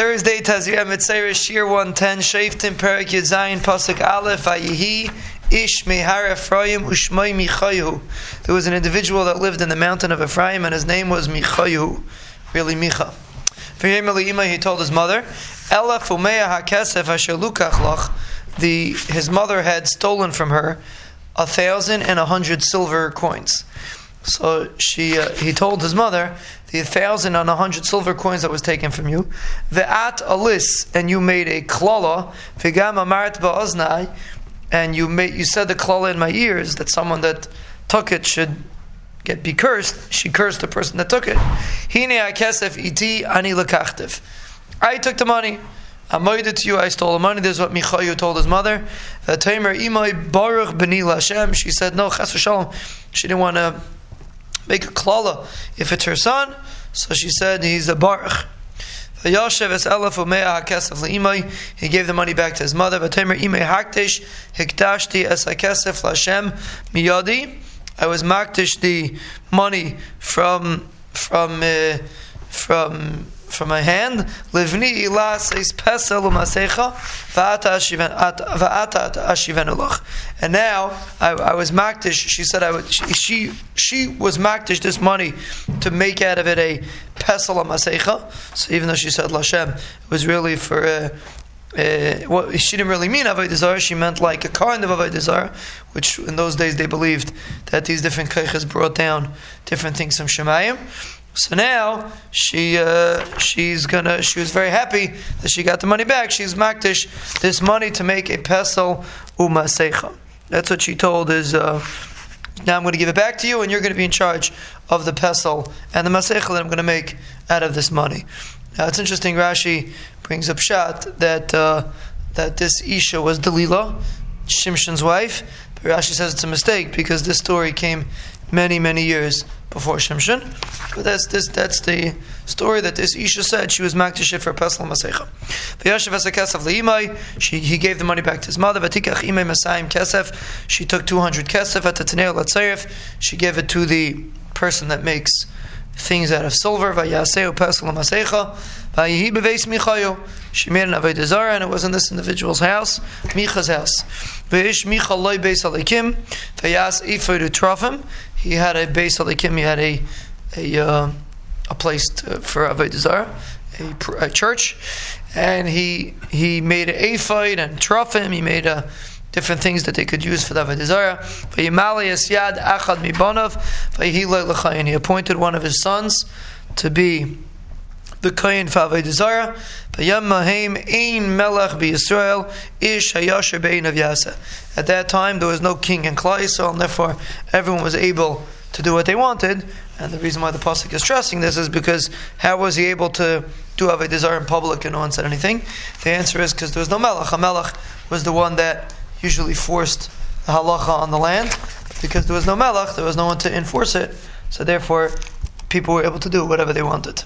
Thursday, Tazria Metzora, Shir 110, Shoftim, Perik Yudzayin, Pasuk Aleph, Ayihi, Ish Mehar Ephraim, Ushmai Michayu. There was an individual that lived in the mountain of Ephraim, and his name was Michayu, really Micha. He told his mother, Ela Fumeya HaKesef Asher the his mother had stolen from her a thousand and a hundred silver coins. So she, uh, he told his mother, the thousand and a hundred silver coins that was taken from you, the at alis, and you made a klala, v'gam amart ba'oznai, and you made, you said the klala in my ears that someone that took it should get be cursed. She cursed the person that took it. Hine akesef iti ani lekachtiv. I took the money. I made it to you. I stole the money. This is what Michayu told his mother. Tamer imay baruch b'ni Hashem. She said no. Chas. She didn't want to make a klala if it's her son. So she said he's a baruch. He gave the money back to his mother. I was makdish the money from from uh, from from my hand. Livni ilas is pesel umasecha va'ata ashivenu And now I, I was makdish. She said I would. She she, was makdish this money to make out of it a pesel umasecha. So even though she said lashem, it was really for. Uh, uh, what she didn't really mean avodah. She meant like a kind of avodah which in those days they believed that these different kaiches brought down different things from Shemayim. So now she uh, she's gonna she was very happy that she got the money back. She's makdish this money to make a pesel umasecha. That's what she told is. Uh, now I'm going to give it back to you, and you're going to be in charge of the pesel and the masecha that I'm going to make out of this money. Now it's interesting. Rashi brings up shat that uh, that this Isha was Delilah, Shimshon's wife. But Rashi says it's a mistake because this story came many many years before Shimshon. But that's this that's the story that this Isha said she was makdish for Pesel Masecha. Leimai, she he gave the money back to his mother. She took two hundred kesef at the Tanei Latzayif. She gave it to the person that makes things out of silver. She made an avodah zarah, and it was in this individual's house, Micha's house. To. He had a base alikim. He had a a uh, a place to, for avodah zarah, a, a, church, and he he made an ephod and trofim. He made a different things that they could use for the Avodah Zarah. yad achad mibanav, and he appointed one of his sons to be the Kohen for Avodah Zarah. Vayam mahem ein melech b'Yisrael ish hayasher bein of Yasa. At that time, there was no king in Klal Yisrael, and therefore everyone was able to do what they wanted. And the reason why the pasuk is stressing this is because how was he able to do Avodah Zarah in public and no one said anything? The answer is because there was no melech. A melech was the one that usually forced the halacha on the land because there was no melech, there was no one to enforce it. So therefore, people were able to do whatever they wanted.